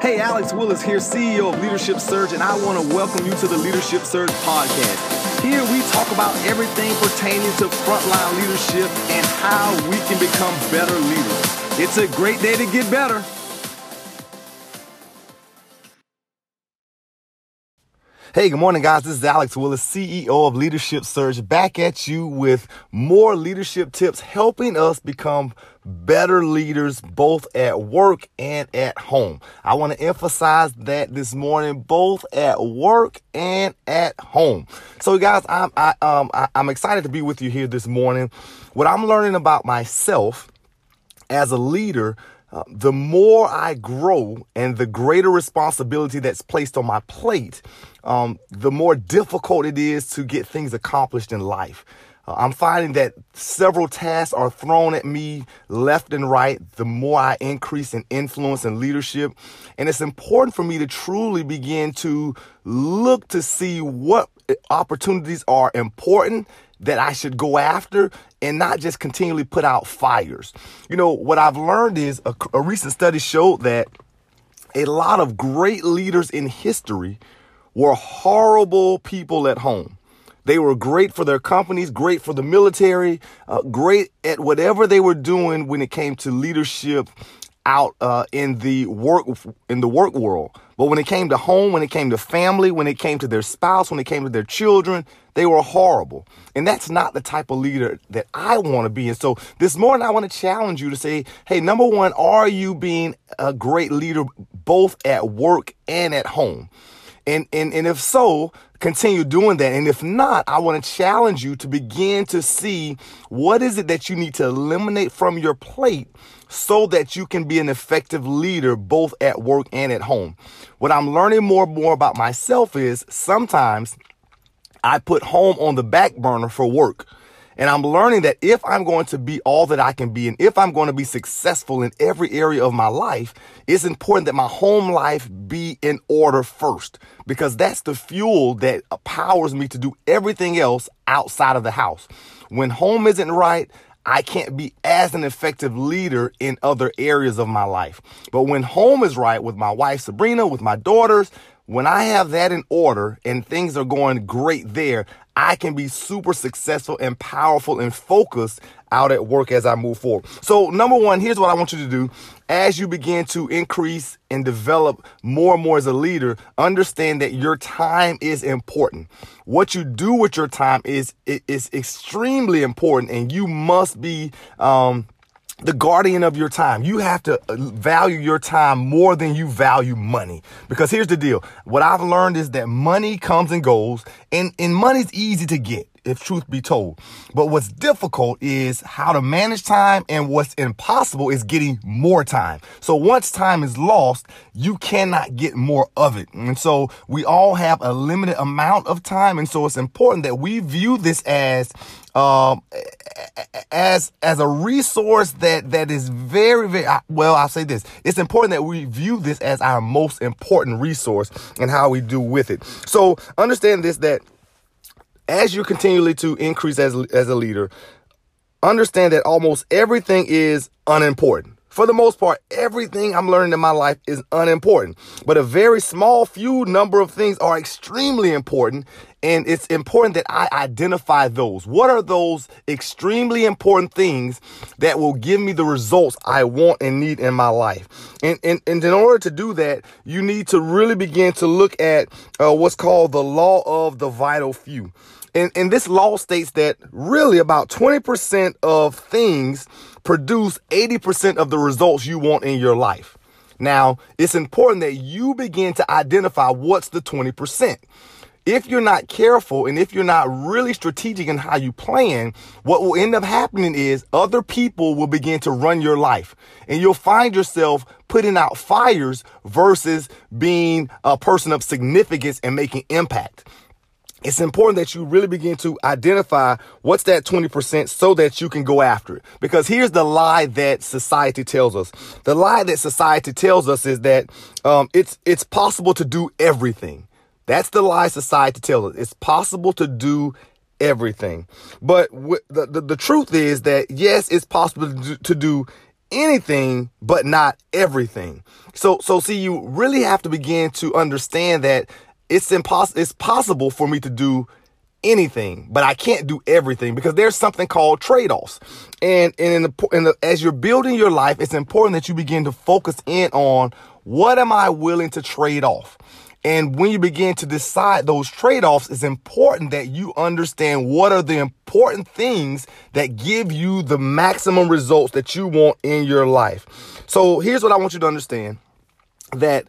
Hey, Alex Willis here, CEO of Leadership Surge, and I want to welcome you to the Leadership Surge podcast. Here we talk about everything pertaining to frontline leadership and how we can become better leaders. It's a great day to get better. Hey, good morning, guys. This is Alex Willis, CEO of Leadership Surge, back at you with more leadership tips helping us become better leaders both at work and at home. I want to emphasize that this morning, both at work and at home. So, guys, I'm I, um I, I'm excited to be with you here this morning. What I'm learning about myself as a leader uh, the more I grow and the greater responsibility that's placed on my plate, um, the more difficult it is to get things accomplished in life. Uh, I'm finding that several tasks are thrown at me left and right the more I increase in influence and leadership. And it's important for me to truly begin to look to see what opportunities are important that I should go after and not just continually put out fires. You know, what I've learned is a, a recent study showed that a lot of great leaders in history were horrible people at home. They were great for their companies, great for the military, uh, great at whatever they were doing when it came to leadership out uh, in the work in the work world. But when it came to home, when it came to family, when it came to their spouse, when it came to their children, they were horrible. And that's not the type of leader that I want to be. And so this morning, I want to challenge you to say, hey, number one, are you being a great leader both at work and at home? And, and, and if so, continue doing that. And if not, I want to challenge you to begin to see what is it that you need to eliminate from your plate so that you can be an effective leader both at work and at home. What I'm learning more and more about myself is sometimes I put home on the back burner for work. And I'm learning that if I'm going to be all that I can be and if I'm going to be successful in every area of my life, it's important that my home life be in order first because that's the fuel that powers me to do everything else outside of the house. When home isn't right, I can't be as an effective leader in other areas of my life. But when home is right with my wife, Sabrina, with my daughters, when I have that in order and things are going great there, I can be super successful and powerful and focused out at work as I move forward. So, number one, here's what I want you to do. As you begin to increase and develop more and more as a leader, understand that your time is important. What you do with your time is, is extremely important and you must be, um, the guardian of your time. You have to uh, value your time more than you value money. Because here's the deal. What I've learned is that money comes and goes and, and money's easy to get if truth be told. But what's difficult is how to manage time and what's impossible is getting more time. So once time is lost, you cannot get more of it. And so we all have a limited amount of time. And so it's important that we view this as um, as as a resource that that is very very well. I'll say this: it's important that we view this as our most important resource and how we do with it. So understand this that as you continually to increase as as a leader, understand that almost everything is unimportant. For the most part, everything I'm learning in my life is unimportant. But a very small few number of things are extremely important. And it's important that I identify those. What are those extremely important things that will give me the results I want and need in my life? And, and, and in order to do that, you need to really begin to look at uh, what's called the law of the vital few. And, and this law states that really about 20% of things produce 80% of the results you want in your life. Now, it's important that you begin to identify what's the 20%. If you're not careful and if you're not really strategic in how you plan, what will end up happening is other people will begin to run your life and you'll find yourself putting out fires versus being a person of significance and making impact it's important that you really begin to identify what's that 20% so that you can go after it. Because here's the lie that society tells us. The lie that society tells us is that um, it's it's possible to do everything. That's the lie society tells us. It's possible to do everything. But w- the, the, the truth is that yes, it's possible to do, to do anything, but not everything. So, so see, you really have to begin to understand that it's impossible, it's possible for me to do anything, but I can't do everything because there's something called trade-offs. And, and in the, in the, as you're building your life, it's important that you begin to focus in on what am I willing to trade off? And when you begin to decide those trade offs, it's important that you understand what are the important things that give you the maximum results that you want in your life. So here's what I want you to understand that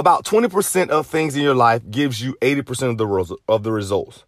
about 20% of things in your life gives you 80% of the, of the results.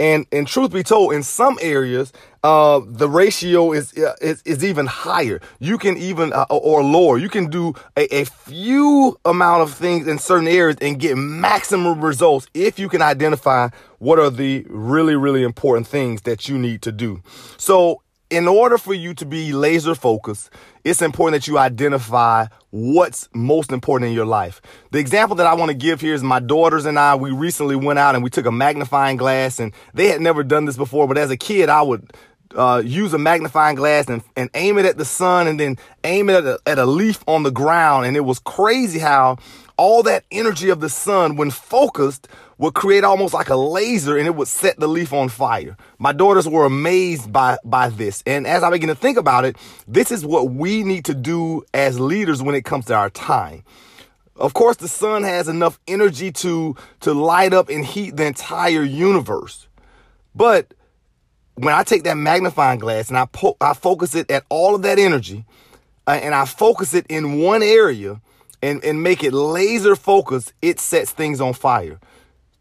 And and truth be told, in some areas, uh, the ratio is, uh, is is even higher. You can even uh, or lower. You can do a, a few amount of things in certain areas and get maximum results if you can identify what are the really really important things that you need to do. So in order for you to be laser focused, it's important that you identify what's most important in your life. The example that I want to give here is my daughters and I, we recently went out and we took a magnifying glass and they had never done this before, but as a kid, I would uh, use a magnifying glass and, and aim it at the sun and then aim it at a, at a leaf on the ground. And it was crazy how all that energy of the sun, when focused, would create almost like a laser and it would set the leaf on fire. My daughters were amazed by, by this. And as I begin to think about it, this is what we need to do as leaders when it comes to our time. Of course, the sun has enough energy to, to light up and heat the entire universe. But when I take that magnifying glass and I, po- I focus it at all of that energy uh, and I focus it in one area and, and make it laser focused, it sets things on fire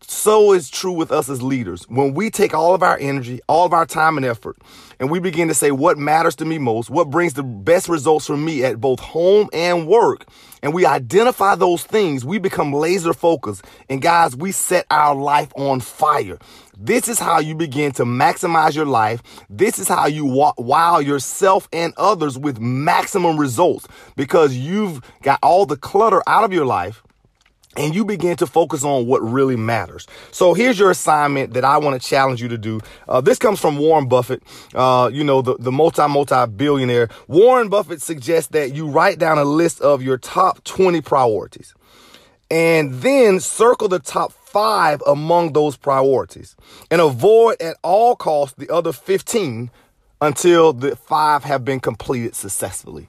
so is true with us as leaders. When we take all of our energy, all of our time and effort, and we begin to say what matters to me most, what brings the best results for me at both home and work, and we identify those things, we become laser focused. And guys, we set our life on fire. This is how you begin to maximize your life. This is how you wow yourself and others with maximum results because you've got all the clutter out of your life and you begin to focus on what really matters. So here's your assignment that I want to challenge you to do. Uh, this comes from Warren Buffett, uh, you know, the, the multi, multi billionaire. Warren Buffett suggests that you write down a list of your top 20 priorities and then circle the top five among those priorities and avoid at all costs the other 15 until the five have been completed successfully.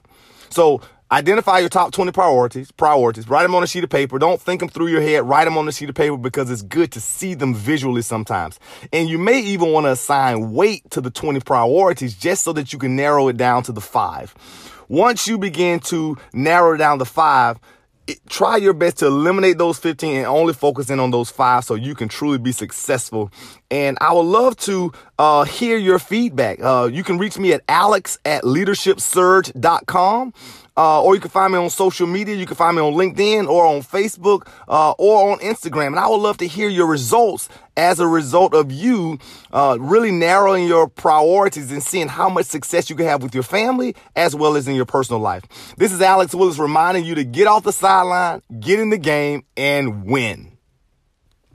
So Identify your top 20 priorities, priorities. Write them on a sheet of paper. Don't think them through your head. Write them on a sheet of paper because it's good to see them visually sometimes. And you may even want to assign weight to the 20 priorities just so that you can narrow it down to the five. Once you begin to narrow down the five, it, try your best to eliminate those 15 and only focus in on those five so you can truly be successful. And I would love to uh, hear your feedback. Uh, you can reach me at alex at leadershipsurge.com. Uh, or you can find me on social media. You can find me on LinkedIn or on Facebook uh, or on Instagram. And I would love to hear your results as a result of you uh, really narrowing your priorities and seeing how much success you can have with your family as well as in your personal life. This is Alex Willis reminding you to get off the sideline, get in the game, and win.